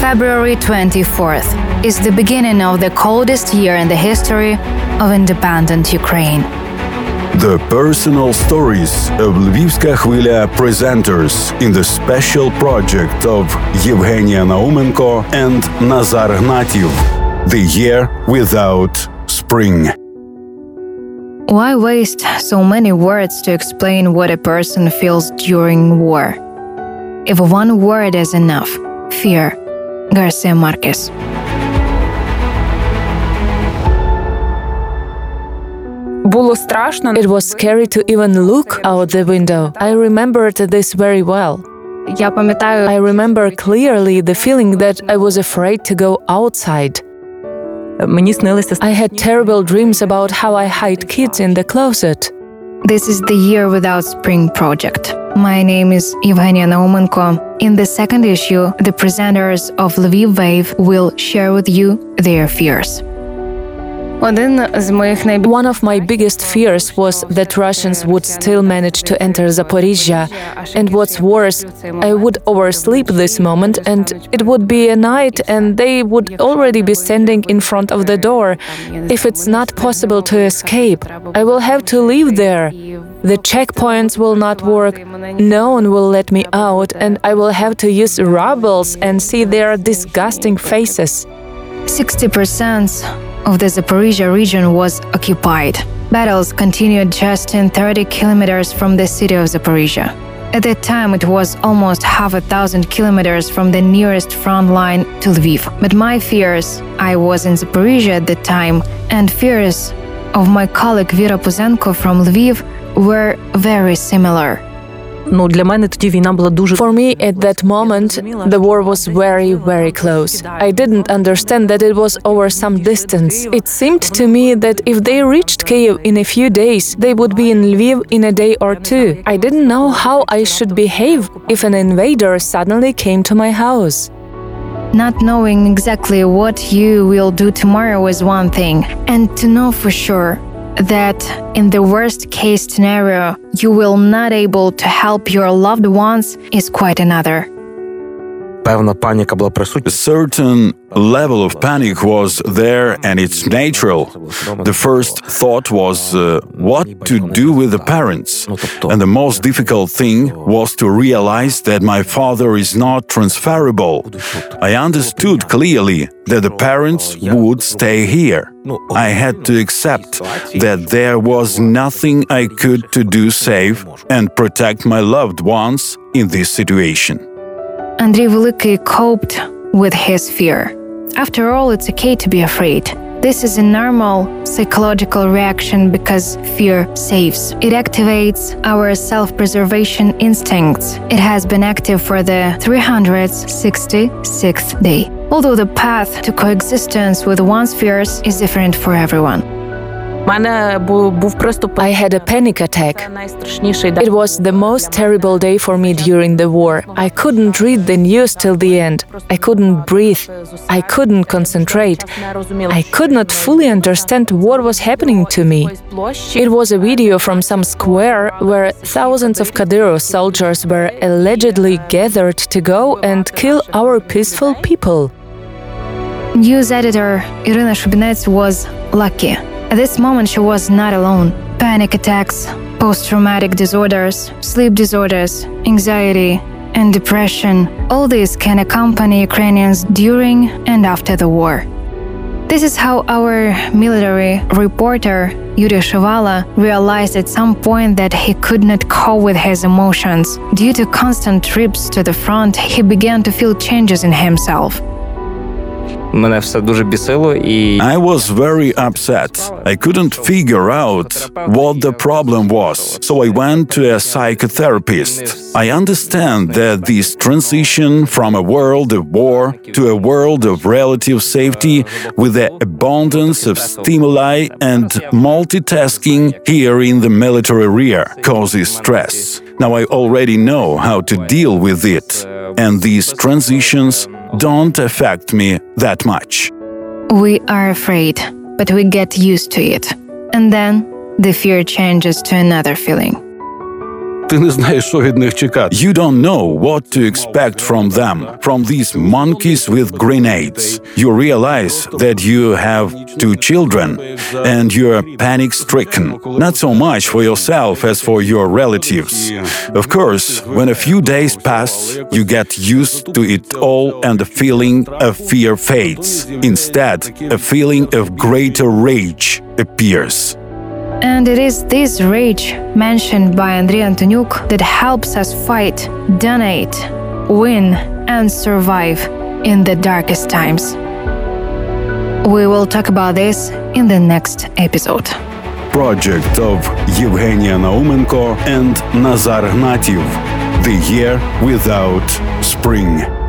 February 24th is the beginning of the coldest year in the history of independent Ukraine. The personal stories of Lvivska Khvila presenters in the special project of Yevheniia Naumenko and Nazar Hnativ, The Year Without Spring. Why waste so many words to explain what a person feels during war? If one word is enough, fear. Garcia Marquez. It was scary to even look out the window. I remembered this very well. I remember clearly the feeling that I was afraid to go outside. I had terrible dreams about how I hide kids in the closet. This is the Year Without Spring project. My name is Yevheniia Naumenko. In the second issue, the presenters of Lviv Wave will share with you their fears. один з моїх найбільших One of my biggest fears was that Russians would still manage to enter Zaporizhia. And what's worse, I would oversleep this moment and it would be a night and they would already be standing in front of the door. If it's not possible to escape, I will have to leave there. The checkpoints will not work, no one will let me out, and I will have to use rubbles and see their disgusting faces. 60% of the Zaporizhia region was occupied. Battles continued just in 30 kilometers from the city of Zaporizhia. At that time, it was almost half a thousand kilometers from the nearest front line to Lviv. But my fears, I was in Zaporizhia at the time, and fears of my colleague Vera Puzenko from Lviv were very similar. ну для мене тоді війна була дуже For me, at that moment, the war was very, very close. I didn't understand that it was over some distance. It seemed to me that if they reached Kiev in a few days, they would be in Lviv in a day or two. I didn't know how I should behave if an invader suddenly came to my house. Not knowing exactly what you will do tomorrow is one thing, and to know for sure that in the worst case scenario you will not able to help your loved ones is quite another. Певна паніка була присутня. A certain level of panic was there and it's natural. The first thought was uh, what to do with the parents. And the most difficult thing was to realize that my father is not transferable. I understood clearly that the parents would stay here. I had to accept that there was nothing I could to do save and protect my loved ones in this situation. Andrei Veliki coped with his fear. After all, it's okay to be afraid. This is a normal psychological reaction because fear saves. It activates our self preservation instincts. It has been active for the 366th day. Although the path to coexistence with one's fears is different for everyone. У мене був, був приступ I had a panic attack. найстрашніший день. It was the most terrible day for me during the war. I couldn't read the news till the end. I couldn't breathe. I couldn't concentrate. I could not fully understand what was happening to me. It was a video from some square where thousands of Kadyrov soldiers were allegedly gathered to go and kill our peaceful people. News editor Irina Shubinets was lucky. At this moment, she was not alone. Panic attacks, post traumatic disorders, sleep disorders, anxiety, and depression all these can accompany Ukrainians during and after the war. This is how our military reporter Yuri Shivala realized at some point that he could not cope with his emotions. Due to constant trips to the front, he began to feel changes in himself. Мене все дуже бісило, і I was very upset. I couldn't figure out what the problem was, so I went to a psychotherapist. I understand that this transition from a world of war to a world of relative safety with the abundance of stimuli and multitasking here in the military area causes stress. Now I already know how to deal with it, and these transitions don't affect me that much. We are afraid, but we get used to it. And then the fear changes to another feeling. Ти не знаєш, що від них чекати. You don't know what to expect from them, from these monkeys with grenades. You realize that you have two children and you're panic stricken, not so much for yourself as for your relatives. Of course, when a few days pass, you get used to it all and the feeling of fear fades. Instead, a feeling of greater rage appears. And it is this rage mentioned by Andrii Antoniuk that helps us fight, donate, win, and survive in the darkest times. We will talk about this in the next episode. Project of Yevheniia Naumenko and Nazar Hnativ. The Year Without Spring.